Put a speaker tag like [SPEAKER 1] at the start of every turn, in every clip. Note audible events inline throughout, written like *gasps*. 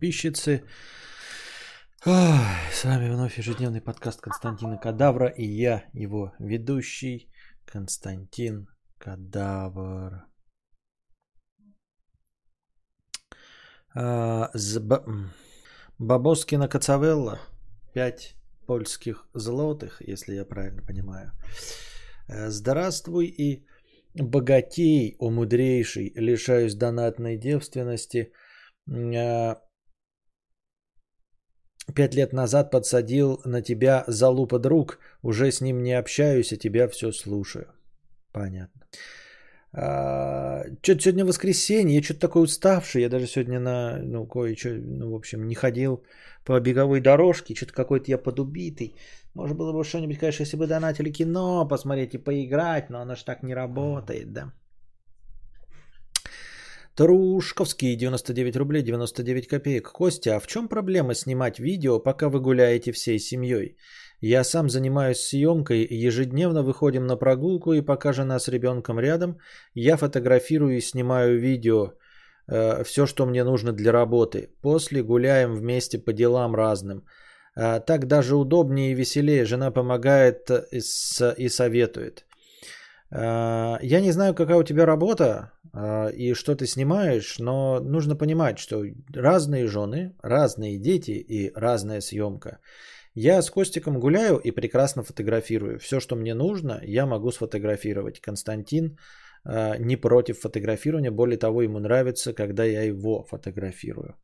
[SPEAKER 1] подписчицы. Ой, с вами вновь ежедневный подкаст Константина Кадавра и я, его ведущий Константин Кадавр. А. Бабоскина Кацавелла. 5 польских злотых, если я правильно понимаю. Э, здравствуй и богатей, о мудрейший, лишаюсь донатной девственности. Пять лет назад подсадил на тебя залупа друг, уже с ним не общаюсь, а тебя все слушаю. Понятно. А, что-то сегодня воскресенье, я что-то такой уставший, я даже сегодня на, ну, кое-что, ну, в общем, не ходил по беговой дорожке, что-то какой-то я подубитый. Может было бы что-нибудь, конечно, если бы донатили кино посмотреть и поиграть, но оно же так не работает, да. Трушковский, 99 рублей 99 копеек. Костя, а в чем проблема снимать видео, пока вы гуляете всей семьей? Я сам занимаюсь съемкой, ежедневно выходим на прогулку, и пока жена с ребенком рядом, я фотографирую и снимаю видео, э, все, что мне нужно для работы. После гуляем вместе по делам разным. Э, так даже удобнее и веселее. Жена помогает и, с, и советует. Э, я не знаю, какая у тебя работа э, и что ты снимаешь, но нужно понимать, что разные жены, разные дети и разная съемка. Я с Костиком гуляю и прекрасно фотографирую. Все, что мне нужно, я могу сфотографировать. Константин э, не против фотографирования, более того, ему нравится, когда я его фотографирую.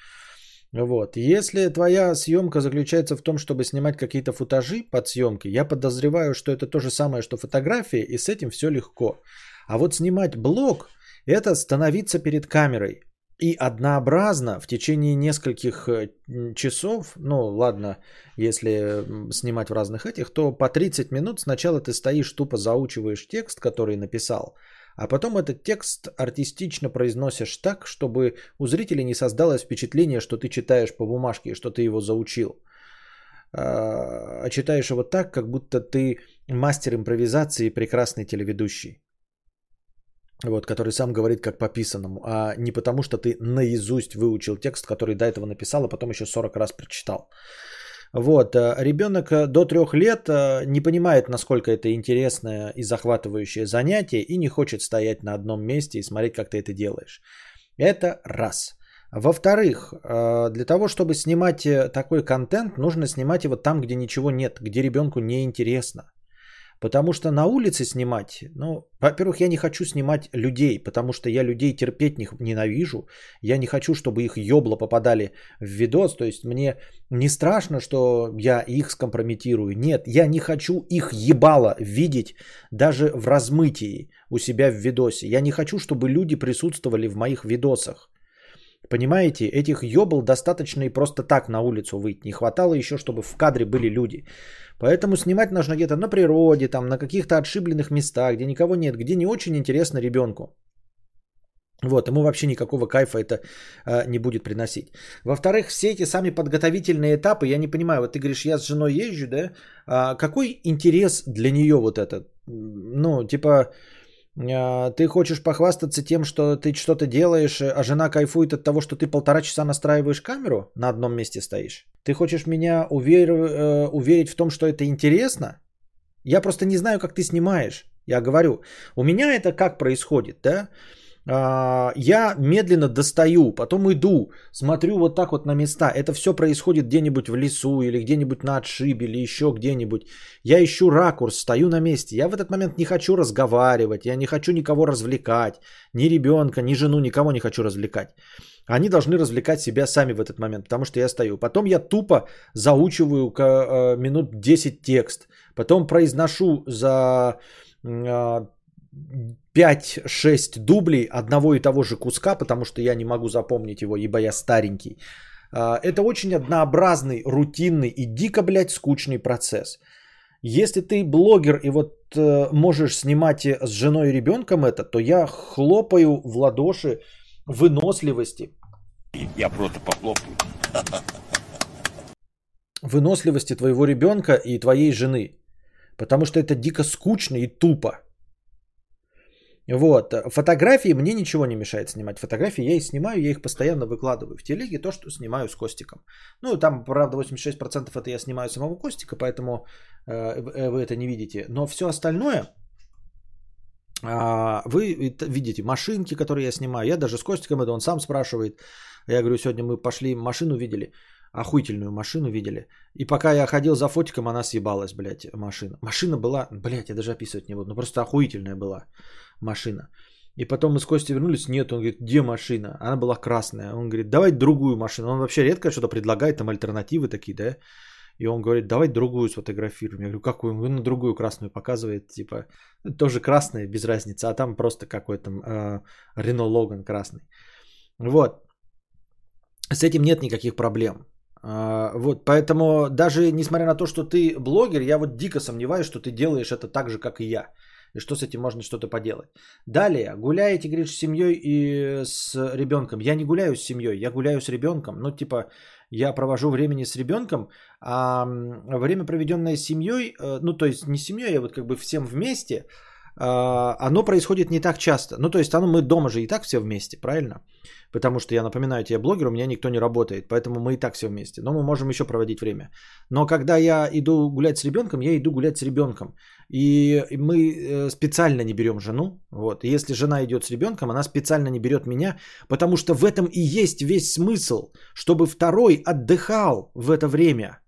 [SPEAKER 1] Вот. Если твоя съемка заключается в том, чтобы снимать какие-то футажи под съемкой, я подозреваю, что это то же самое, что фотография, и с этим все легко. А вот снимать блог – это становиться перед камерой. И однообразно в течение нескольких э, часов, ну ладно, если снимать в разных этих, то по 30 минут сначала ты стоишь, тупо заучиваешь текст, который написал, а потом этот текст артистично произносишь так, чтобы у зрителей не создалось впечатление, что ты читаешь по бумажке, что ты его заучил. А, а читаешь его так, как будто ты мастер импровизации и прекрасный телеведущий вот, который сам говорит как по писанному, а не потому, что ты наизусть выучил текст, который до этого написал, а потом еще 40 раз прочитал. Вот, э, ребенок э, до трех лет э, не понимает, насколько это интересное и захватывающее занятие и не хочет стоять на одном месте и смотреть, как ты это делаешь. Это раз. Во-вторых, для того, чтобы снимать такой контент, нужно снимать его там, где ничего нет, где ребенку не интересно. Потому что на улице снимать, ну, во-первых, я не хочу снимать людей, потому что я людей терпеть не, ненавижу. Я не хочу, чтобы их ебло попадали в видос. То есть мне не страшно, что я их скомпрометирую. Нет, я не хочу их ебало видеть даже в размытии у себя в видосе. Я не хочу, чтобы люди присутствовали в моих видосах. Понимаете, этих ебл достаточно и просто так на улицу выйти. Не хватало еще, чтобы в кадре были люди. Поэтому снимать нужно где-то на природе, там, на каких-то отшибленных местах, где никого нет, где не очень интересно ребенку. Вот, ему вообще никакого кайфа это э, не будет приносить. Во-вторых, все эти сами подготовительные этапы, я не понимаю, вот ты говоришь, я с женой езжу, да, а какой интерес для нее вот этот? Ну, типа, ты хочешь похвастаться тем, что ты что-то делаешь, а жена кайфует от того, что ты полтора часа настраиваешь камеру, на одном месте стоишь. Ты хочешь меня увер... Э, уверить в том, что это интересно? Я просто не знаю, как ты снимаешь. Я говорю, у меня это как происходит, да? А, я медленно достаю, потом иду, смотрю вот так вот на места. Это все происходит где-нибудь в лесу или где-нибудь на отшибе или еще где-нибудь. Я ищу ракурс, стою на месте. Я в этот момент не хочу разговаривать, я не хочу никого развлекать. Ни ребенка, ни жену, никого не хочу развлекать. Они должны развлекать себя сами в этот момент, потому что я стою. Потом я тупо заучиваю э, минут 10 текст. Потом произношу за а, 5-6 дублей одного и того же куска, потому что я не могу запомнить его, ибо я старенький. А, это очень однообразный, рутинный и дико, блядь, скучный процесс. Если ты блогер и вот э, можешь снимать с женой и ребенком это, то я хлопаю в ладоши выносливости.
[SPEAKER 2] Я просто похлопаю.
[SPEAKER 1] Выносливости твоего ребенка и твоей жены. Потому что это дико скучно и тупо. Вот. Фотографии мне ничего не мешает снимать. Фотографии я их снимаю, я их постоянно выкладываю. В телеге то, что снимаю с Костиком. Ну, там, правда, 86% это я снимаю самого Костика, поэтому э, вы это не видите. Но все остальное э, вы видите. Машинки, которые я снимаю. Я даже с Костиком это он сам спрашивает. Я говорю, сегодня мы пошли машину видели охуительную машину видели. И пока я ходил за фотиком, она съебалась, блядь, машина. Машина была, блядь, я даже описывать не буду, ну просто охуительная была машина. И потом мы с Костей вернулись, нет, он говорит, где машина? Она была красная. Он говорит, давай другую машину. Он вообще редко что-то предлагает, там альтернативы такие, да? И он говорит, давай другую сфотографируем. Я говорю, какую? Он на другую красную показывает, типа, тоже красная, без разницы, а там просто какой-то э, Рено Логан красный. Вот. С этим нет никаких проблем. А, вот, поэтому даже несмотря на то, что ты блогер, я вот дико сомневаюсь, что ты делаешь это так же, как и я. И что с этим можно что-то поделать. Далее, гуляете, говоришь, с семьей и с ребенком. Я не гуляю с семьей, я гуляю с ребенком. Ну, типа, я провожу времени с ребенком, а время, проведенное с семьей, э, ну, то есть не с семьей, а вот как бы всем вместе, оно происходит не так часто. Ну, то есть оно, мы дома же и так все вместе, правильно? Потому что я напоминаю тебе, блогер, у меня никто не работает, поэтому мы и так все вместе. Но мы можем еще проводить время. Но когда я иду гулять с ребенком, я иду гулять с ребенком. И мы э, специально не берем жену. Вот. Если жена идет с ребенком, она специально не берет меня, потому что в этом и есть весь смысл, чтобы второй отдыхал в это время.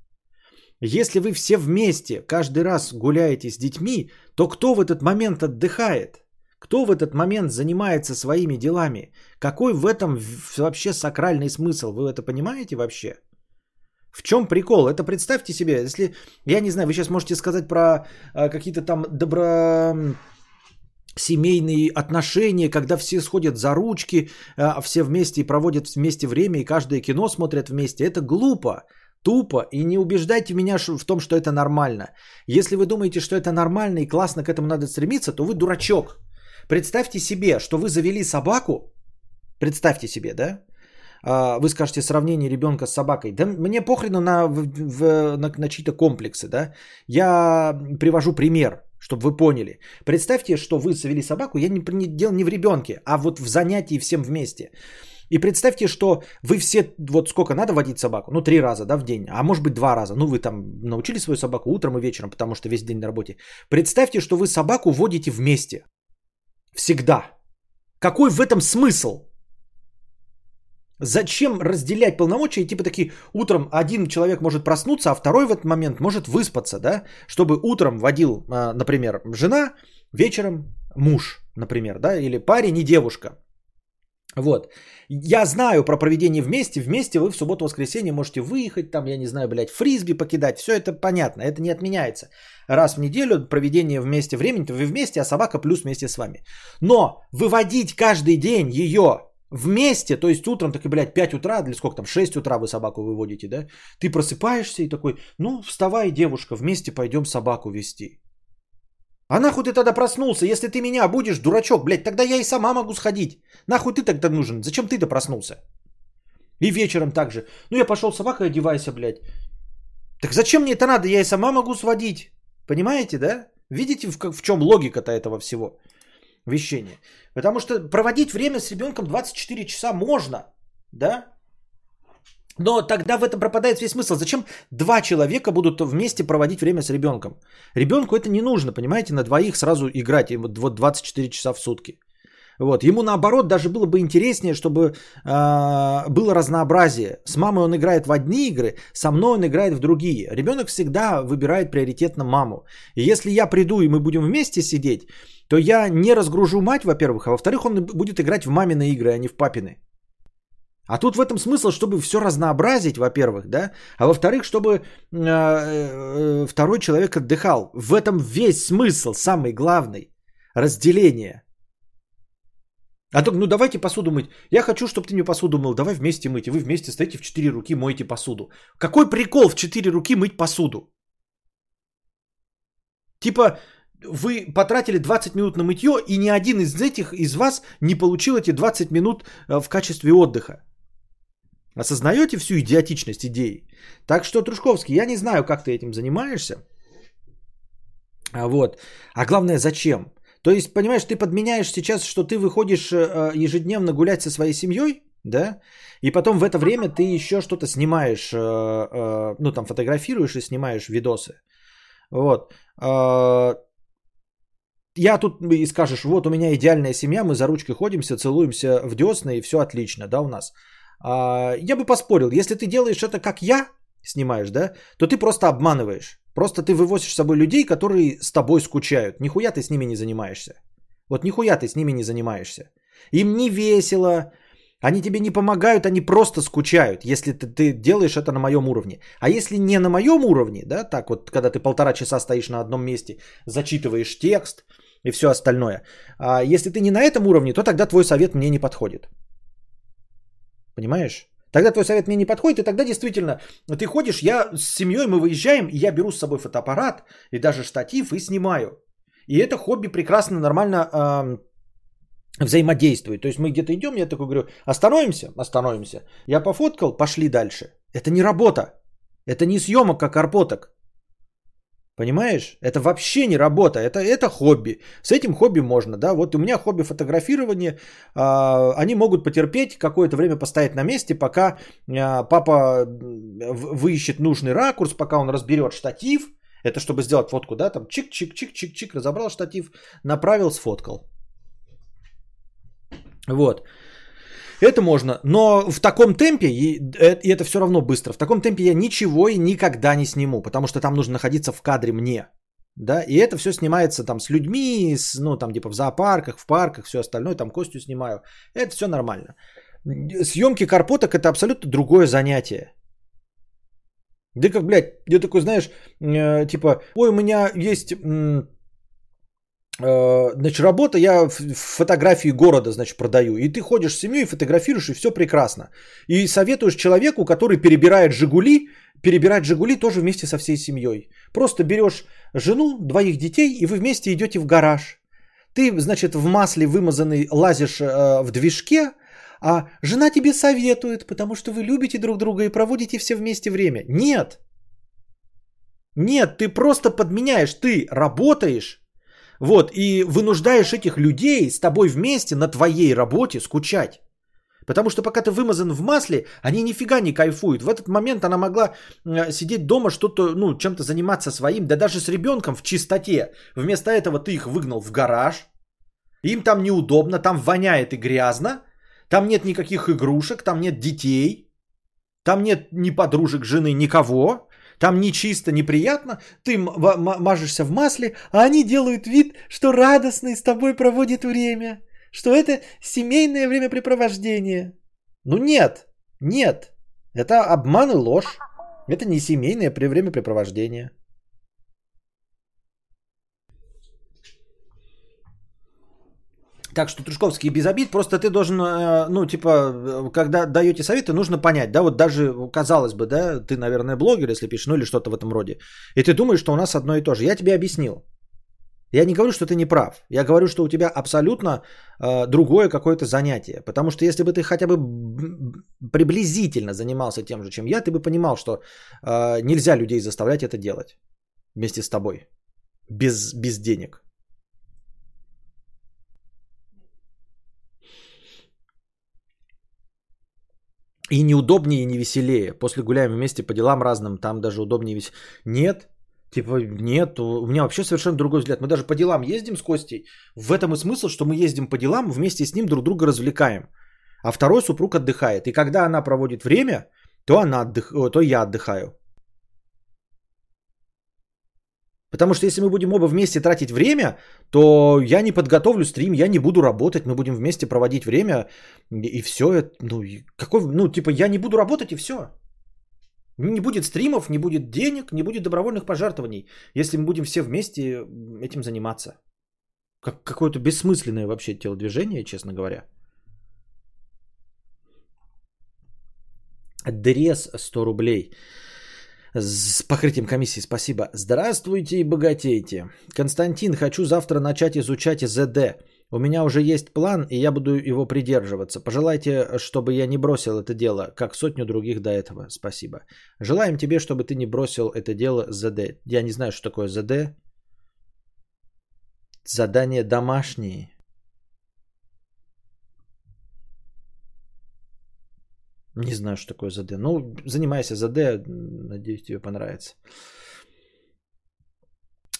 [SPEAKER 1] Если вы все вместе каждый раз гуляете с детьми, то кто в этот момент отдыхает? Кто в этот момент занимается своими делами? Какой в этом вообще сакральный смысл? Вы это понимаете вообще? В чем прикол? Это представьте себе, если, я не знаю, вы сейчас можете сказать про э, какие-то там добро семейные отношения, когда все сходят за ручки, э, все вместе проводят вместе время и каждое кино смотрят вместе. Это глупо, тупо и не убеждайте меня в том, что это нормально. Если вы думаете, что это нормально и классно к этому надо стремиться, то вы дурачок. Представьте себе, что вы завели собаку, представьте себе, да, а, вы скажете сравнение ребенка с собакой. Да мне похрену на, в, на, на чьи-то комплексы, да. Я привожу пример, чтобы вы поняли. Представьте, что вы завели собаку, я не, не делал не в ребенке, а вот в занятии всем вместе. И представьте, что вы все, вот сколько надо водить собаку, ну три раза, да, в день, а может быть два раза, ну вы там научили свою собаку утром и вечером, потому что весь день на работе. Представьте, что вы собаку водите вместе. Всегда. Какой в этом смысл? Зачем разделять полномочия? Типа такие, утром один человек может проснуться, а второй в этот момент может выспаться, да? Чтобы утром водил, а, например, жена, вечером муж, например, да? Или парень и девушка. Вот. Я знаю про проведение вместе. Вместе вы в субботу-воскресенье можете выехать, там, я не знаю, блядь, фрисби покидать. Все это понятно, это не отменяется. Раз в неделю проведение вместе времени, вы вместе, а собака плюс вместе с вами. Но выводить каждый день ее вместе, то есть утром, так и, блядь, 5 утра, или сколько там, 6 утра вы собаку выводите, да? Ты просыпаешься и такой, ну, вставай, девушка, вместе пойдем собаку вести. А нахуй ты тогда проснулся? Если ты меня будешь, дурачок, блядь, тогда я и сама могу сходить. Нахуй ты тогда нужен? Зачем ты-то проснулся? И вечером также. Ну я пошел собакой одевайся, блядь. Так зачем мне это надо? Я и сама могу сводить. Понимаете, да? Видите, в, в чем логика-то этого всего вещения? Потому что проводить время с ребенком 24 часа можно, да? Но тогда в этом пропадает весь смысл. Зачем два человека будут вместе проводить время с ребенком? Ребенку это не нужно, понимаете, на двоих сразу играть вот 24 часа в сутки. Вот. Ему наоборот даже было бы интереснее, чтобы э, было разнообразие. С мамой он играет в одни игры, со мной он играет в другие. Ребенок всегда выбирает приоритетно маму. И если я приду и мы будем вместе сидеть, то я не разгружу мать, во-первых, а во-вторых, он будет играть в мамины игры, а не в папины. А тут в этом смысл, чтобы все разнообразить, во-первых, да, а во-вторых, чтобы э, э, второй человек отдыхал. В этом весь смысл, самый главный, разделение. А то, ну давайте посуду мыть. Я хочу, чтобы ты мне посуду мыл. Давай вместе мыть. И вы вместе стоите в четыре руки, моете посуду. Какой прикол в четыре руки мыть посуду? Типа, вы потратили 20 минут на мытье, и ни один из этих, из вас не получил эти 20 минут э, в качестве отдыха. Осознаете всю идиотичность идеи? Так что, Трушковский, я не знаю, как ты этим занимаешься. А вот. А главное, зачем? То есть, понимаешь, ты подменяешь сейчас, что ты выходишь э, ежедневно гулять со своей семьей, да, и потом в это время ты еще что-то снимаешь, э, э, ну там фотографируешь и снимаешь видосы. Вот. Э, я тут и скажешь, вот у меня идеальная семья, мы за ручкой ходимся, целуемся в десны и все отлично, да, у нас. А, я бы поспорил, если ты делаешь это как я снимаешь, да, то ты просто обманываешь. Просто ты вывозишь с собой людей, которые с тобой скучают. Нихуя ты с ними не занимаешься. Вот нихуя ты с ними не занимаешься. Им не весело, они тебе не помогают, они просто скучают, если ты, ты делаешь это на моем уровне. А если не на моем уровне, да, так вот, когда ты полтора часа стоишь на одном месте, зачитываешь текст и все остальное. А если ты не на этом уровне, то тогда твой совет мне не подходит. Понимаешь? Тогда твой совет мне не подходит, и тогда действительно ты ходишь, я с семьей, мы выезжаем, и я беру с собой фотоаппарат и даже штатив и снимаю. И это хобби прекрасно, нормально э, взаимодействует. То есть мы где-то идем, я такой говорю, остановимся, остановимся. Я пофоткал, пошли дальше. Это не работа. Это не съемок, как арпоток. Понимаешь? Это вообще не работа, это, это хобби. С этим хобби можно, да. Вот у меня хобби фотографирование. А, они могут потерпеть какое-то время постоять на месте, пока а, папа выищет нужный ракурс, пока он разберет штатив. Это чтобы сделать фотку, да, там чик-чик-чик-чик-чик, разобрал штатив, направил, сфоткал. Вот. Это можно, но в таком темпе, и это все равно быстро, в таком темпе я ничего и никогда не сниму, потому что там нужно находиться в кадре мне. Да, и это все снимается там с людьми, с, ну там типа в зоопарках, в парках, все остальное, там Костю снимаю. Это все нормально. Съемки карпоток это абсолютно другое занятие. Да как, блядь, я такой, знаешь, э, типа, ой, у меня есть Э, значит, работа, я фотографии города, значит, продаю. И ты ходишь с семьей, фотографируешь, и все прекрасно. И советуешь человеку, который перебирает «Жигули», перебирать «Жигули» тоже вместе со всей семьей. Просто берешь жену, двоих детей, и вы вместе идете в гараж. Ты, значит, в масле вымазанный лазишь э, в движке, а жена тебе советует, потому что вы любите друг друга и проводите все вместе время. Нет. Нет, ты просто подменяешь. Ты работаешь, вот, и вынуждаешь этих людей с тобой вместе на твоей работе скучать. Потому что пока ты вымазан в масле, они нифига не кайфуют. В этот момент она могла сидеть дома, что-то, ну, чем-то заниматься своим, да даже с ребенком в чистоте. Вместо этого ты их выгнал в гараж. Им там неудобно, там воняет и грязно. Там нет никаких игрушек, там нет детей. Там нет ни подружек жены, никого. Там не чисто, неприятно, ты мажешься в масле, а они делают вид, что радостно с тобой проводит время, что это семейное времяпрепровождение. Ну нет, нет, это обман и ложь. Это не семейное времяпрепровождение. Так что, Трушковский, без обид, просто ты должен, э, ну, типа, э, когда даете советы, нужно понять, да, вот даже, казалось бы, да, ты, наверное, блогер, если пишешь, ну, или что-то в этом роде, и ты думаешь, что у нас одно и то же. Я тебе объяснил. Я не говорю, что ты не прав. Я говорю, что у тебя абсолютно э, другое какое-то занятие. Потому что если бы ты хотя бы приблизительно занимался тем же, чем я, ты бы понимал, что э, нельзя людей заставлять это делать вместе с тобой. Без, без денег. И неудобнее, и не веселее. После гуляем вместе по делам разным, там даже удобнее веселее. Нет, Типа, нет, у меня вообще совершенно другой взгляд. Мы даже по делам ездим с Костей. В этом и смысл, что мы ездим по делам, вместе с ним друг друга развлекаем. А второй супруг отдыхает. И когда она проводит время, то, она отдых... то я отдыхаю. Потому что если мы будем оба вместе тратить время, то я не подготовлю стрим, я не буду работать, мы будем вместе проводить время, и все. Ну, какой, ну, типа, я не буду работать, и все. Не будет стримов, не будет денег, не будет добровольных пожертвований, если мы будем все вместе этим заниматься. Как, какое-то бессмысленное вообще телодвижение, честно говоря. Дрес 100 рублей. С покрытием комиссии, спасибо. Здравствуйте и богатейте. Константин, хочу завтра начать изучать ЗД. У меня уже есть план, и я буду его придерживаться. Пожелайте, чтобы я не бросил это дело, как сотню других до этого. Спасибо. Желаем тебе, чтобы ты не бросил это дело ЗД. Я не знаю, что такое ЗД. Задания домашние. Не знаю, что такое ЗД. Ну, занимайся ЗД, надеюсь, тебе понравится.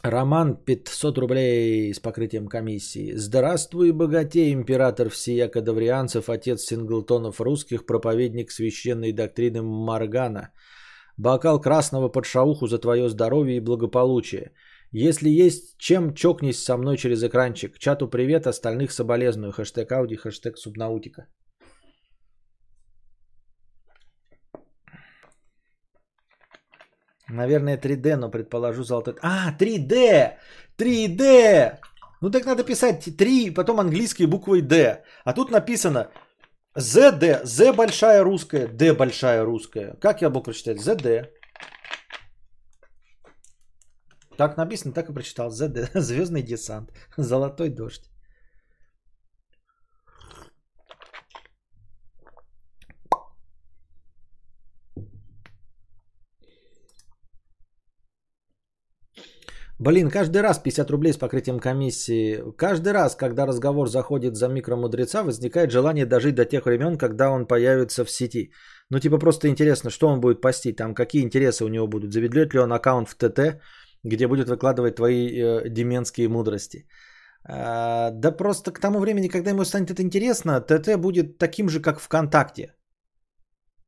[SPEAKER 1] Роман 500 рублей с покрытием комиссии. Здравствуй, богатей, император всея кадаврианцев, отец синглтонов русских, проповедник священной доктрины Маргана. Бокал красного под шауху за твое здоровье и благополучие. Если есть чем, чокнись со мной через экранчик. Чату привет, остальных соболезную. Хэштег Ауди, хэштег Субнаутика. Наверное, 3D, но предположу золотой. А, 3D! 3D! Ну так надо писать 3, потом английские буквой D. А тут написано ZD, Z большая русская, D большая русская. Как я мог прочитать? ZD. Так написано, так и прочитал. ZD. *laughs* Звездный десант. Золотой дождь. Блин, каждый раз 50 рублей с покрытием комиссии. Каждый раз, когда разговор заходит за микромудреца, возникает желание дожить до тех времен, когда он появится в сети. Ну, типа, просто интересно, что он будет постить, там, какие интересы у него будут. Заведет ли он аккаунт в ТТ, где будет выкладывать твои э, деменские мудрости. А, да просто к тому времени, когда ему станет это интересно, ТТ будет таким же, как ВКонтакте.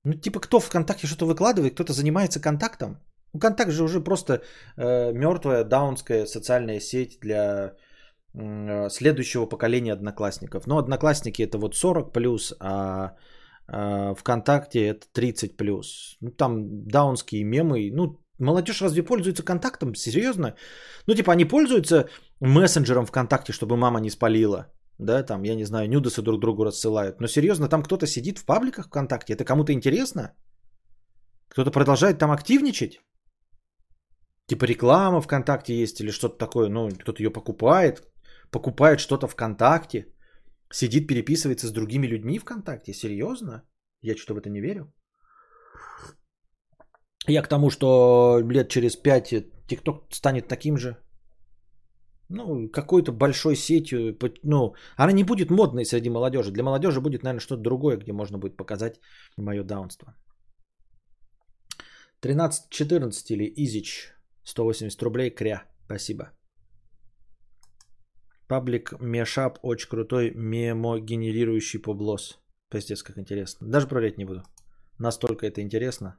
[SPEAKER 1] Ну, типа, кто ВКонтакте что-то выкладывает, кто-то занимается контактом. Ну, контакт же уже просто э, мертвая даунская социальная сеть для э, следующего поколения одноклассников. Но одноклассники это вот 40 плюс, а э, ВКонтакте это 30 плюс. Ну, там даунские мемы. Ну, молодежь разве пользуется контактом? Серьезно? Ну, типа, они пользуются мессенджером ВКонтакте, чтобы мама не спалила. Да, там, я не знаю, нюдосы друг другу рассылают. Но серьезно, там кто-то сидит в пабликах ВКонтакте. Это кому-то интересно? Кто-то продолжает там активничать? Типа реклама ВКонтакте есть или что-то такое, ну, кто-то ее покупает, покупает что-то ВКонтакте, сидит, переписывается с другими людьми ВКонтакте. Серьезно? Я что-то в это не верю. Я к тому, что лет через пять ТикТок станет таким же. Ну, какой-то большой сетью. Ну, она не будет модной среди молодежи. Для молодежи будет, наверное, что-то другое, где можно будет показать мое даунство. 13-14 или Изич 180 рублей, кря. Спасибо. Паблик Мешап очень крутой мемогенерирующий публос. Пиздец, как интересно. Даже проверять не буду. Настолько это интересно.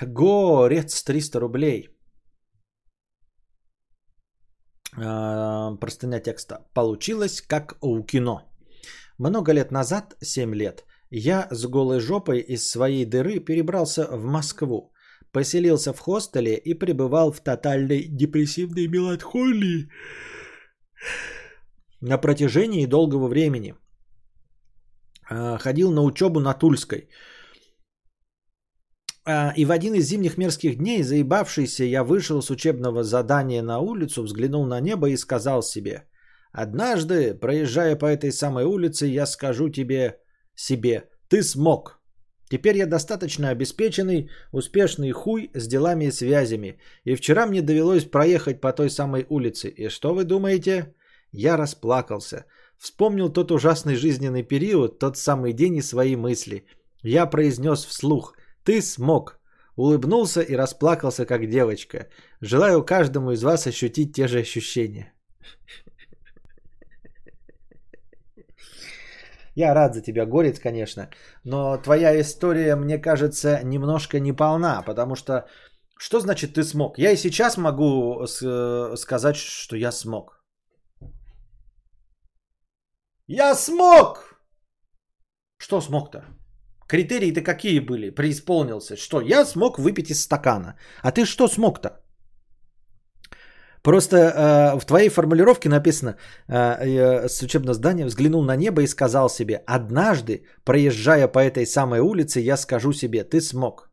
[SPEAKER 1] Горец 300 рублей. А, простыня текста. Получилось как у кино. Много лет назад, 7 лет, я с голой жопой из своей дыры перебрался в Москву, поселился в хостеле и пребывал в тотальной депрессивной меланхолии на протяжении долгого времени. А, ходил на учебу на Тульской. А, и в один из зимних мерзких дней, заебавшийся, я вышел с учебного задания на улицу, взглянул на небо и сказал себе, «Однажды, проезжая по этой самой улице, я скажу тебе, себе. Ты смог. Теперь я достаточно обеспеченный, успешный хуй с делами и связями. И вчера мне довелось проехать по той самой улице. И что вы думаете? Я расплакался. Вспомнил тот ужасный жизненный период, тот самый день и свои мысли. Я произнес вслух «Ты смог». Улыбнулся и расплакался, как девочка. Желаю каждому из вас ощутить те же ощущения. Я рад за тебя, Горец, конечно. Но твоя история, мне кажется, немножко неполна, потому что что значит ты смог? Я и сейчас могу сказать, что я смог. Я смог! Что смог-то? Критерии-то какие были? Преисполнился. Что? Я смог выпить из стакана. А ты что смог-то? Просто э, в твоей формулировке написано э, с учебного здания взглянул на небо и сказал себе, однажды, проезжая по этой самой улице, я скажу себе, ты смог.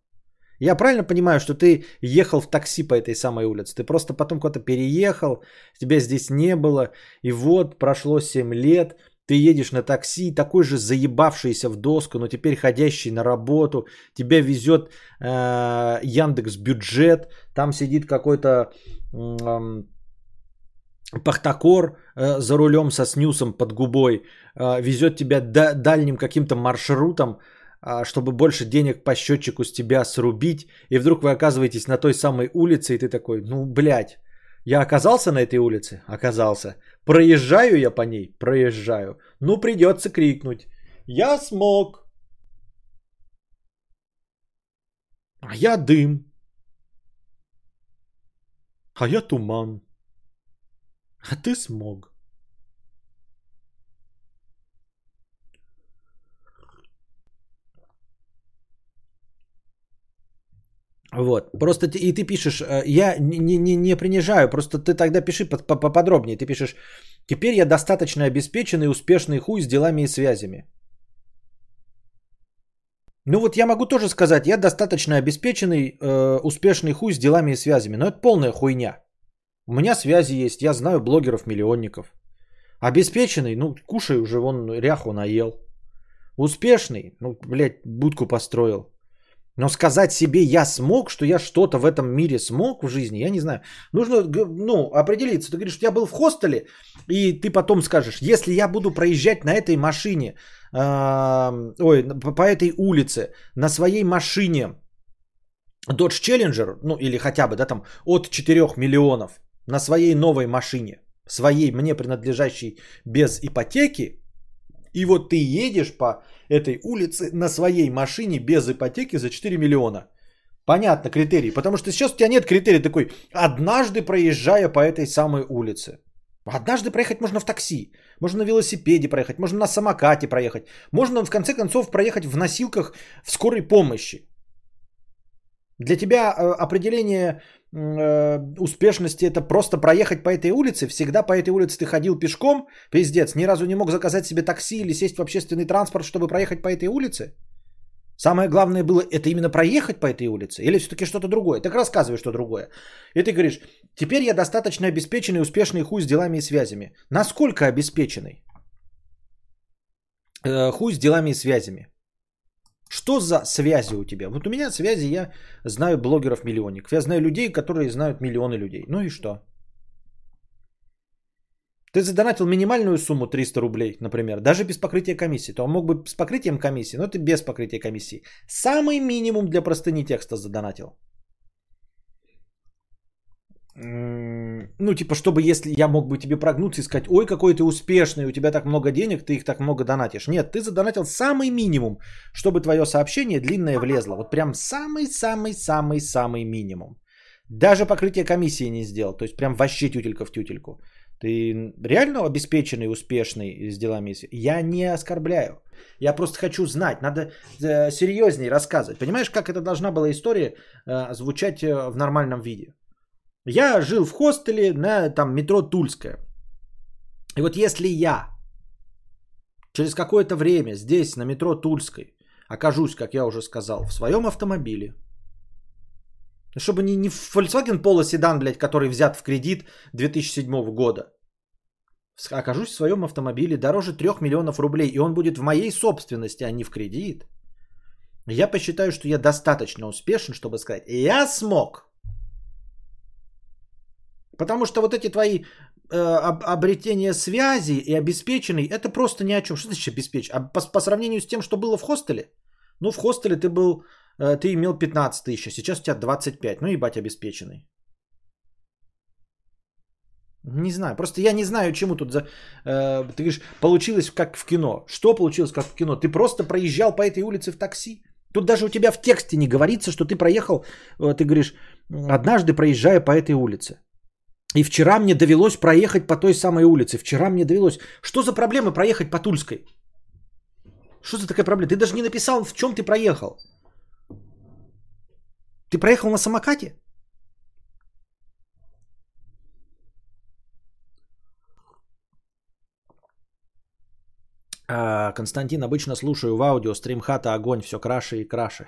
[SPEAKER 1] Я правильно понимаю, что ты ехал в такси по этой самой улице? Ты просто потом куда-то переехал, тебя здесь не было, и вот прошло 7 лет, ты едешь на такси, такой же заебавшийся в доску, но теперь ходящий на работу, тебя везет э, Яндекс Бюджет, там сидит какой-то э, Пахтакор э, за рулем со снюсом под губой, э, везет тебя до, дальним каким-то маршрутом, э, чтобы больше денег по счетчику с тебя срубить, и вдруг вы оказываетесь на той самой улице, и ты такой, ну, блядь, я оказался на этой улице? Оказался. Проезжаю я по ней? Проезжаю. Ну, придется крикнуть. Я смог. А я дым. А я туман. А ты смог. Вот. Просто ты, и ты пишешь, э, я не, не, не принижаю, просто ты тогда пиши поподробнее. Ты пишешь, теперь я достаточно обеспеченный, успешный хуй с делами и связями. Ну вот я могу тоже сказать, я достаточно обеспеченный, э, успешный хуй с делами и связями, но это полная хуйня. У меня связи есть, я знаю блогеров-миллионников. Обеспеченный, ну кушай уже, вон ряху наел. Успешный, ну, блядь, будку построил. Но сказать себе я смог, что я что-то в этом мире смог в жизни, я не знаю. Нужно ну, определиться. Ты говоришь, что я был в хостеле, и ты потом скажешь, если я буду проезжать на этой машине, ой, по этой улице, на своей машине Dodge Challenger, ну или хотя бы, да, там от 4 миллионов на своей новой машине, своей мне принадлежащей без ипотеки, и вот ты едешь по этой улице на своей машине без ипотеки за 4 миллиона. Понятно, критерий. Потому что сейчас у тебя нет критерия такой, однажды проезжая по этой самой улице. Однажды проехать можно в такси, можно на велосипеде проехать, можно на самокате проехать, можно в конце концов проехать в носилках в скорой помощи. Для тебя э, определение успешности это просто проехать по этой улице. Всегда по этой улице ты ходил пешком, пиздец, ни разу не мог заказать себе такси или сесть в общественный транспорт, чтобы проехать по этой улице. Самое главное было это именно проехать по этой улице или все-таки что-то другое. Так рассказывай, что другое. И ты говоришь, теперь я достаточно обеспеченный, успешный хуй с делами и связями. Насколько обеспеченный? Э, хуй с делами и связями. Что за связи у тебя? Вот у меня связи, я знаю блогеров-миллионников. Я знаю людей, которые знают миллионы людей. Ну и что? Ты задонатил минимальную сумму 300 рублей, например, даже без покрытия комиссии. То он мог бы с покрытием комиссии, но ты без покрытия комиссии. Самый минимум для простыни текста задонатил ну, типа, чтобы если я мог бы тебе прогнуться и сказать, ой, какой ты успешный, у тебя так много денег, ты их так много донатишь. Нет, ты задонатил самый минимум, чтобы твое сообщение длинное влезло. Вот прям самый-самый-самый-самый минимум. Даже покрытие комиссии не сделал. То есть прям вообще тютелька в тютельку. Ты реально обеспеченный, успешный с делами? Я не оскорбляю. Я просто хочу знать. Надо э, серьезнее рассказывать. Понимаешь, как это должна была история э, звучать э, в нормальном виде? Я жил в хостеле на там метро Тульская. И вот если я через какое-то время здесь на метро Тульской окажусь, как я уже сказал, в своем автомобиле, чтобы не, не Volkswagen Polo седан, блядь, который взят в кредит 2007 года, окажусь в своем автомобиле дороже 3 миллионов рублей, и он будет в моей собственности, а не в кредит, я посчитаю, что я достаточно успешен, чтобы сказать, я смог – Потому что вот эти твои э, обретения связи и обеспеченный, это просто ни о чем. Что значит обеспечен? А по, по сравнению с тем, что было в хостеле? Ну, в хостеле ты был, э, ты имел 15 тысяч, а сейчас у тебя 25. Ну, ебать, обеспеченный. Не знаю, просто я не знаю, чему тут за... Э, ты говоришь, получилось как в кино. Что получилось как в кино? Ты просто проезжал по этой улице в такси? Тут даже у тебя в тексте не говорится, что ты проехал, э, ты говоришь, однажды проезжая по этой улице. И вчера мне довелось проехать по той самой улице. Вчера мне довелось. Что за проблема проехать по Тульской? Что за такая проблема? Ты даже не написал, в чем ты проехал. Ты проехал на самокате? А, Константин, обычно слушаю в аудио, стримхата, огонь, все краше и краше.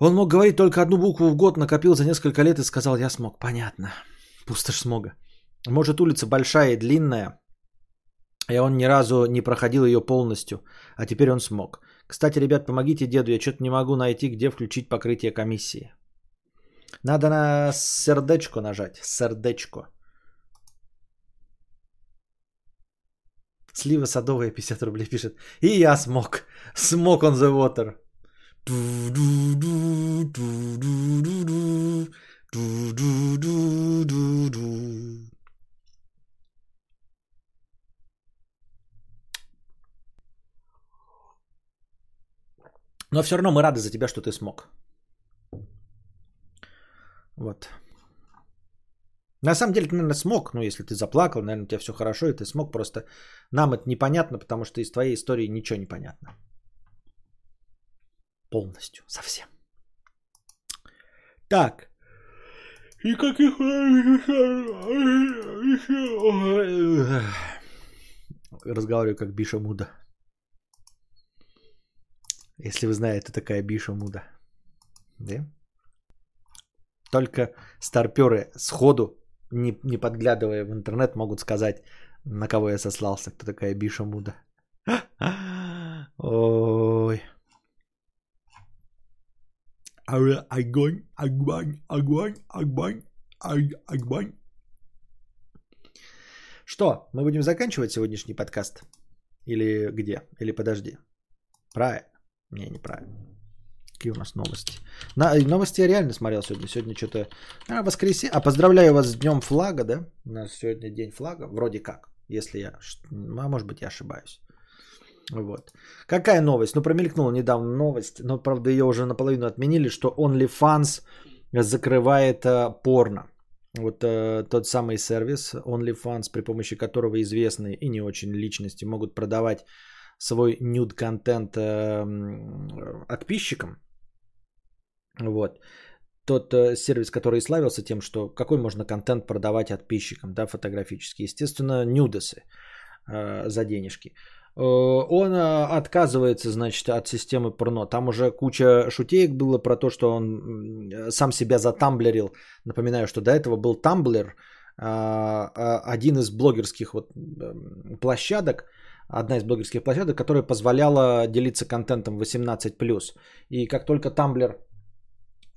[SPEAKER 1] Он мог говорить только одну букву в год, накопил за несколько лет и сказал, я смог. Понятно. Пустошь смога. Может, улица большая и длинная, И он ни разу не проходил ее полностью, а теперь он смог. Кстати, ребят, помогите деду, я что-то не могу найти, где включить покрытие комиссии. Надо на сердечко нажать, сердечко. Слива садовая 50 рублей пишет. И я смог. Смог on the water. Но все равно мы рады за тебя, что ты смог. Вот. На самом деле, ты, наверное, смог, ну, если ты заплакал, наверное, у тебя все хорошо, и ты смог, просто нам это непонятно, потому что из твоей истории ничего не понятно. Полностью, совсем. Так. И каких... Разговариваю как Биша Муда. Если вы знаете, такая Биша Муда. Да? Только старперы сходу не, не подглядывая в интернет, могут сказать, на кого я сослался, кто такая Биша Муда. *gasps* Ой. Огонь, огонь, огонь, огонь, огонь. Что, мы будем заканчивать сегодняшний подкаст? Или где? Или подожди? Правильно. Не, неправильно. Какие у нас новости? На, новости я реально смотрел сегодня. Сегодня что-то... А, воскресенье. А поздравляю вас с Днем флага, да? У нас сегодня День флага. Вроде как. Если я... А может быть я ошибаюсь. Вот. Какая новость? Ну, промелькнула недавно новость, но, правда, ее уже наполовину отменили, что OnlyFans закрывает э, порно. Вот э, тот самый сервис OnlyFans, при помощи которого известные и не очень личности могут продавать свой нюд-контент э, подписчикам. Вот. Тот э, сервис, который славился тем, что какой можно контент продавать подписчикам, да, фотографически. Естественно, нюдесы э, за денежки. Он э, отказывается, значит, от системы порно. Там уже куча шутеек было про то, что он сам себя затамблерил. Напоминаю, что до этого был тамблер, один из блогерских вот площадок, одна из блогерских площадок, которая позволяла делиться контентом 18+. И как только Тамблер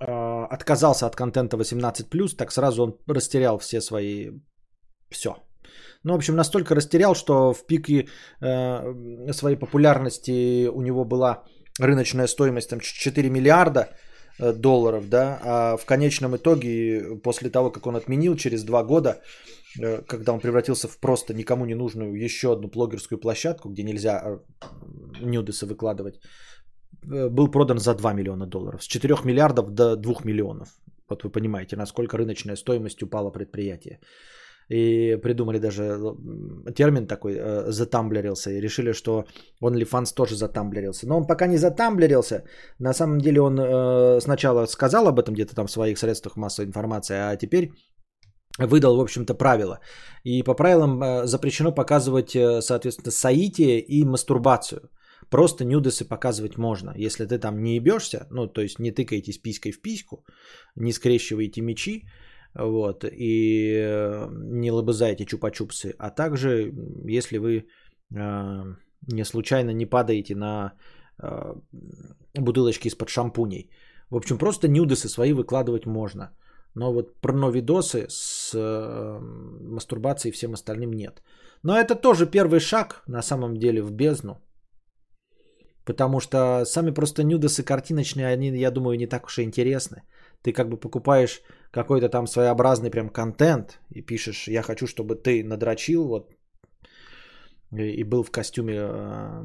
[SPEAKER 1] Э, отказался от контента 18+, так сразу он растерял все свои... Все. Ну, в общем, настолько растерял, что в пике э, своей популярности у него была рыночная стоимость там 4 миллиарда э, долларов, да, а в конечном итоге, после того, как он отменил через два года, э, когда он превратился в просто никому не нужную еще одну блогерскую площадку, где нельзя э, нюдесы выкладывать, был продан за 2 миллиона долларов. С 4 миллиардов до 2 миллионов. Вот вы понимаете, насколько рыночная стоимость упала предприятие. И придумали даже э, термин такой, э, затамблерился. И решили, что OnlyFans тоже затамблерился. Но он пока не затамблерился. На самом деле он сначала сказал об этом где-то там в своих средствах массовой информации, а теперь выдал, в общем-то, правила. И по правилам запрещено показывать, соответственно, соитие и мастурбацию. Просто нюдесы показывать можно. Если ты там не ебешься, ну, то есть не тыкаетесь писькой в письку, не скрещиваете мечи, вот, и э, не лобызаете чупа-чупсы, а также, если вы э, не случайно не падаете на э, бутылочки из-под шампуней. В общем, просто нюдесы свои выкладывать можно. Но вот порновидосы с мастурбацией и всем остальным нет. Но это тоже первый шаг, на самом деле, в бездну. Потому что сами просто нюдосы картиночные, они, я думаю, не так уж и интересны. Ты как бы покупаешь какой-то там своеобразный прям контент и пишешь, я хочу, чтобы ты надрочил вот и был в костюме э,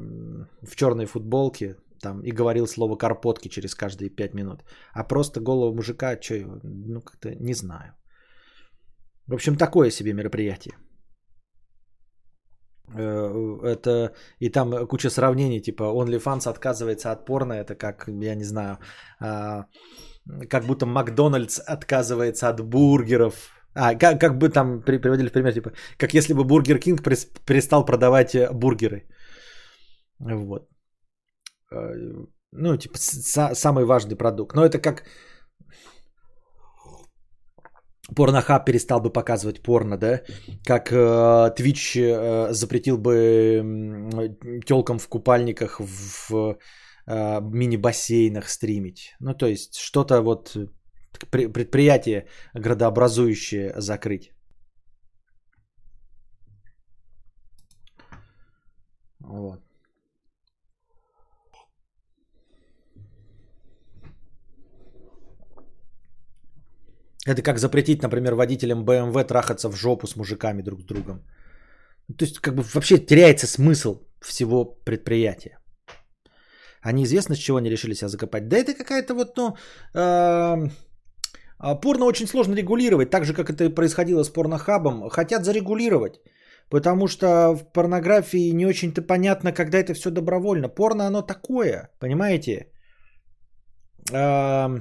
[SPEAKER 1] в черной футболке там и говорил слово карпотки через каждые пять минут. А просто голову мужика, что, ну как-то не знаю. В общем, такое себе мероприятие. Э, это и там куча сравнений, типа OnlyFans отказывается от порно, это как, я не знаю, а, как будто Макдональдс отказывается от бургеров. А, как, как бы там приводили в пример, типа, как если бы Бургер Кинг перестал продавать э, бургеры. Вот. Э, ну, типа, самый важный продукт. Но это как Порнохаб перестал бы показывать порно, да? Как э, Twitch э, запретил бы э, телкам в купальниках в э, мини-бассейнах стримить. Ну, то есть, что-то вот предприятие градообразующее закрыть. Вот. Это как запретить, например, водителям BMW трахаться в жопу с мужиками друг с другом. То есть, как бы вообще теряется смысл всего предприятия. А неизвестно, с чего они решили себя закопать. Да это какая-то вот, ну, э, порно очень сложно регулировать, так же, как это происходило с порнохабом. Хотят зарегулировать, потому что в порнографии не очень-то понятно, когда это все добровольно. Порно оно такое, понимаете? Э,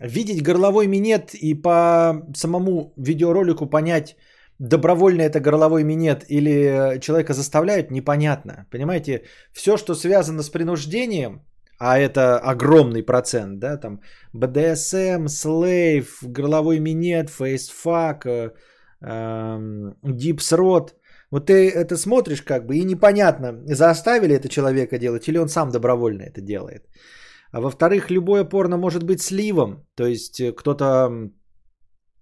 [SPEAKER 1] видеть горловой минет и по самому видеоролику понять, добровольно это горловой минет или человека заставляют, непонятно. Понимаете, все, что связано с принуждением, а это огромный процент, да, там BDSM, слейв, горловой минет, фейсфак, э, эм, дипсрот, вот ты это смотришь как бы и непонятно, заставили это человека делать или он сам добровольно это делает. А во-вторых, любое порно может быть сливом. То есть э, кто-то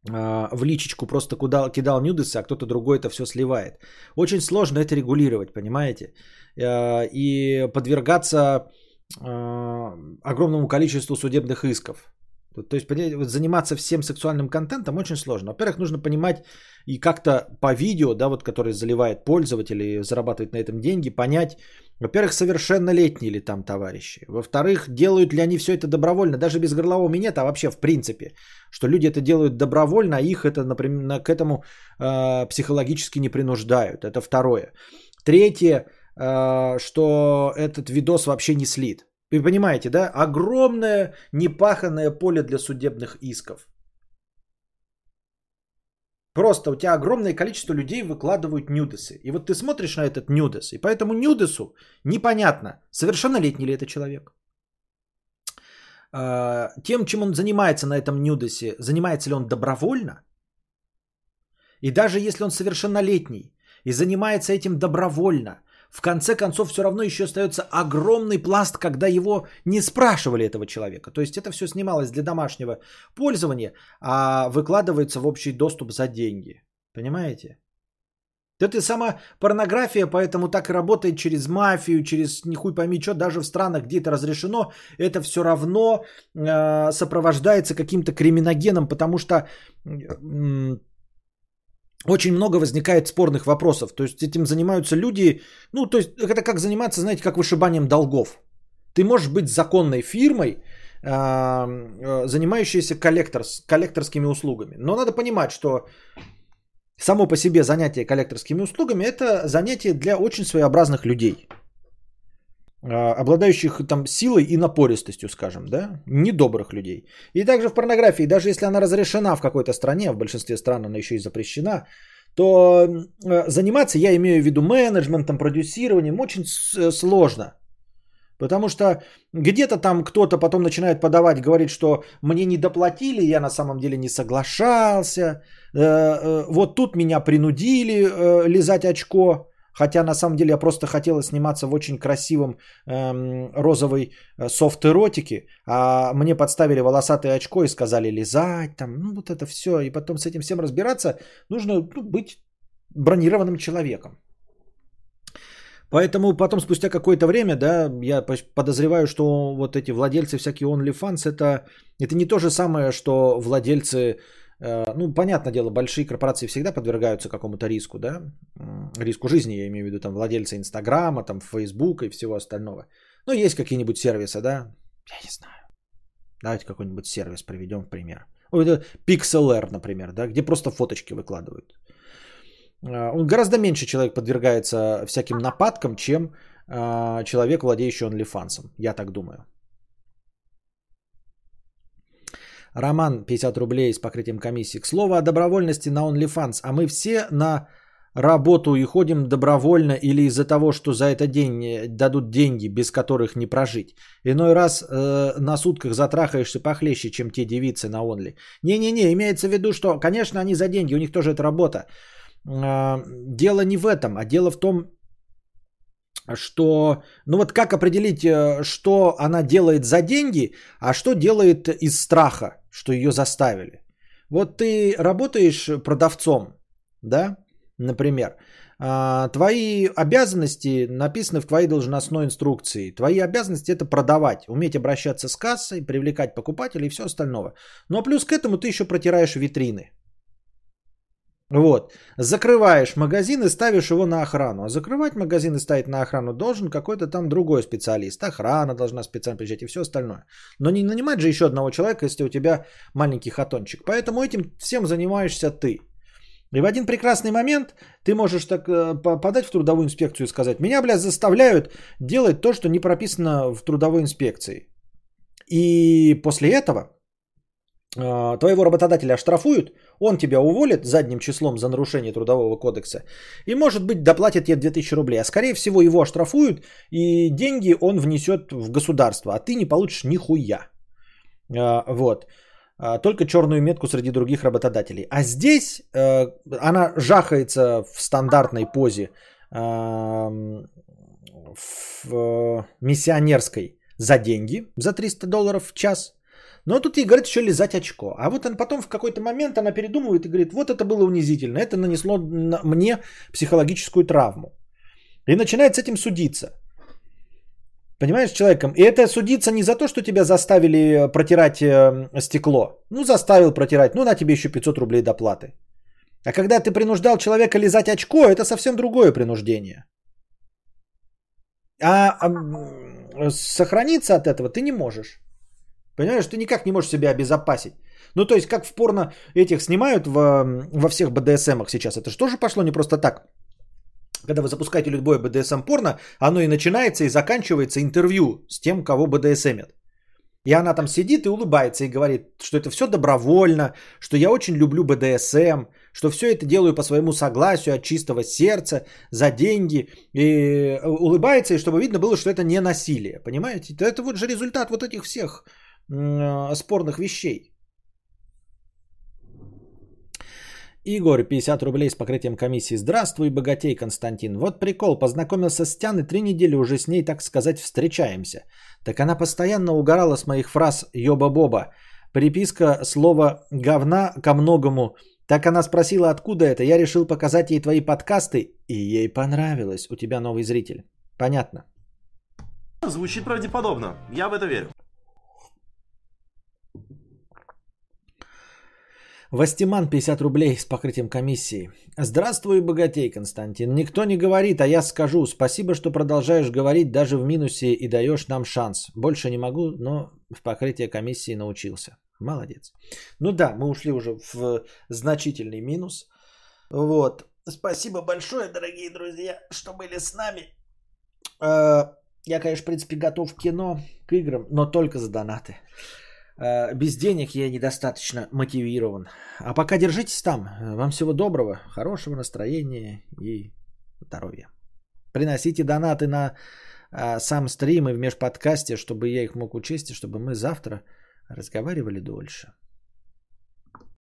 [SPEAKER 1] э, в личечку просто куда, кидал нюдесы, а кто-то другой это все сливает. Очень сложно это регулировать, понимаете? Э, и подвергаться э, огромному количеству судебных исков. То есть заниматься всем сексуальным контентом очень сложно. Во-первых, нужно понимать и как-то по видео, да, вот который заливает пользователь и зарабатывает на этом деньги, понять, во-первых, совершеннолетние ли там товарищи. Во-вторых, делают ли они все это добровольно, даже без горлового минета, а вообще в принципе, что люди это делают добровольно, а их это, например, к этому э, психологически не принуждают. Это второе. Третье, э, что этот видос вообще не слит. Вы понимаете, да? Огромное непаханное поле для судебных исков. Просто у тебя огромное количество людей выкладывают нюдесы. И вот ты смотришь на этот нюдес, и поэтому нюдесу непонятно, совершеннолетний ли это человек. А, тем, чем он занимается на этом нюдесе, занимается ли он добровольно. И даже если он совершеннолетний и занимается этим добровольно, в конце концов все равно еще остается огромный пласт, когда его не спрашивали этого человека. То есть это все снималось для домашнего пользования, а выкладывается в общий доступ за деньги. Понимаете? Это сама порнография, поэтому так и работает через мафию, через нихуй пойми что, даже в странах, где это разрешено, это все равно э, сопровождается каким-то криминогеном, потому что э, очень много возникает спорных вопросов. То есть этим занимаются люди, ну, то есть это как заниматься, знаете, как вышибанием долгов. Ты можешь быть законной фирмой, э, занимающейся коллекторс, коллекторскими услугами. Но надо понимать, что само по себе занятие коллекторскими услугами – это занятие для очень своеобразных людей – обладающих там силой и напористостью, скажем, да, недобрых людей. И также в порнографии, даже если она разрешена в какой-то стране, в большинстве стран она еще и запрещена, то э, заниматься, я имею в виду менеджментом, продюсированием, очень э, сложно. Потому что где-то там кто-то потом начинает подавать, говорит, что мне не доплатили, я на самом деле не соглашался, э, вот тут меня принудили лизать очко, Хотя на самом деле я просто хотела сниматься в очень красивом эм, розовой э, софт-эротике, а мне подставили волосатое очко и сказали лизать, там, ну вот это все. И потом с этим всем разбираться нужно ну, быть бронированным человеком. Поэтому потом, спустя какое-то время, да, я подозреваю, что вот эти владельцы всякие OnlyFans, это, это не то же самое, что владельцы ну, понятное дело, большие корпорации всегда подвергаются какому-то риску, да, риску жизни, я имею в виду там владельцы Инстаграма, там Фейсбука и всего остального. Ну, есть какие-нибудь сервисы, да, я не знаю. Давайте какой-нибудь сервис приведем в пример. Pixlr, например, да, где просто фоточки выкладывают. Э, он гораздо меньше человек подвергается всяким нападкам, чем э, человек, владеющий OnlyFans. Я так думаю. Роман 50 рублей с покрытием комиссии. К слову о добровольности на OnlyFans. А мы все на работу и ходим добровольно или из-за того, что за это день э, дадут деньги, без которых не прожить. Иной раз э, на сутках затрахаешься похлеще, чем те девицы на онли. Не-не-не, имеется в виду, что, конечно, они за деньги, у них тоже это работа. Э, дело не в этом, а дело в том, что, ну вот как определить, э, что она делает за деньги, а что делает из страха, что ее заставили. Вот ты работаешь продавцом, да, например, а, твои обязанности написаны в твоей должностной инструкции. Твои обязанности это продавать, уметь обращаться с кассой, привлекать покупателей и все остальное. Но плюс к этому ты еще протираешь витрины. Вот. Закрываешь магазин и ставишь его на охрану. А закрывать магазин и ставить на охрану должен какой-то там другой специалист. Охрана должна специально приезжать и все остальное. Но не нанимать же еще одного человека, если у тебя маленький хатончик. Поэтому этим всем занимаешься ты. И в один прекрасный момент ты можешь так э, подать в трудовую инспекцию и сказать, меня, блядь, заставляют делать то, что не прописано в трудовой инспекции. И после этого твоего работодателя оштрафуют, он тебя уволит задним числом за нарушение трудового кодекса и, может быть, доплатит тебе 2000 рублей. А скорее всего его оштрафуют и деньги он внесет в государство, а ты не получишь нихуя. Э, вот. А, только черную метку среди других работодателей. А здесь э, она жахается в стандартной позе в миссионерской за деньги, за 300 долларов в час. Но тут ей говорит еще лизать очко. А вот он потом в какой-то момент она передумывает и говорит, вот это было унизительно, это нанесло мне психологическую травму. И начинает с этим судиться. Понимаешь, человеком. И это судиться не за то, что тебя заставили э, протирать э, стекло. Ну, заставил протирать. Ну, на тебе еще 500 рублей доплаты. А когда ты принуждал человека лизать очко, это совсем другое принуждение. А, а сохраниться от этого ты не можешь. Понимаешь, ты никак не можешь себя обезопасить. Ну, то есть, как в порно этих снимают в, во всех БДСМах сейчас. Это же тоже пошло не просто так когда вы запускаете любое БДСМ порно, оно и начинается и заканчивается интервью с тем, кого БДСМят. И она там сидит и улыбается и говорит, что это все добровольно, что я очень люблю БДСМ, что все это делаю по своему согласию от чистого сердца, за деньги. И улыбается, и чтобы видно было, что это не насилие. Понимаете? Это вот же результат вот этих всех э, спорных вещей. Игорь, 50 рублей с покрытием комиссии. Здравствуй, богатей, Константин. Вот прикол, познакомился с Тяной три недели, уже с ней, так сказать, встречаемся. Так она постоянно угорала с моих фраз «ёба-боба». Приписка слова «говна» ко многому. Так она спросила, откуда это. Я решил показать ей твои подкасты, и ей понравилось. У тебя новый зритель. Понятно.
[SPEAKER 3] Звучит правдеподобно. Я в это верю.
[SPEAKER 1] Вастиман 50 рублей с покрытием комиссии. Здравствуй, богатей, Константин. Никто не говорит, а я скажу. Спасибо, что продолжаешь говорить даже в минусе и даешь нам шанс. Больше не могу, но в покрытие комиссии научился. Молодец. Ну да, мы ушли уже в значительный минус. Вот. Спасибо большое, дорогие друзья, что были с нами. Э, я, конечно, в принципе, готов к кино, к играм, но только за донаты. Э, без денег я недостаточно мотивирован. А пока держитесь там. Вам всего доброго, хорошего настроения и здоровья. Приносите донаты на э, сам стрим и в межподкасте, чтобы я их мог учесть, и чтобы мы завтра разговаривали дольше.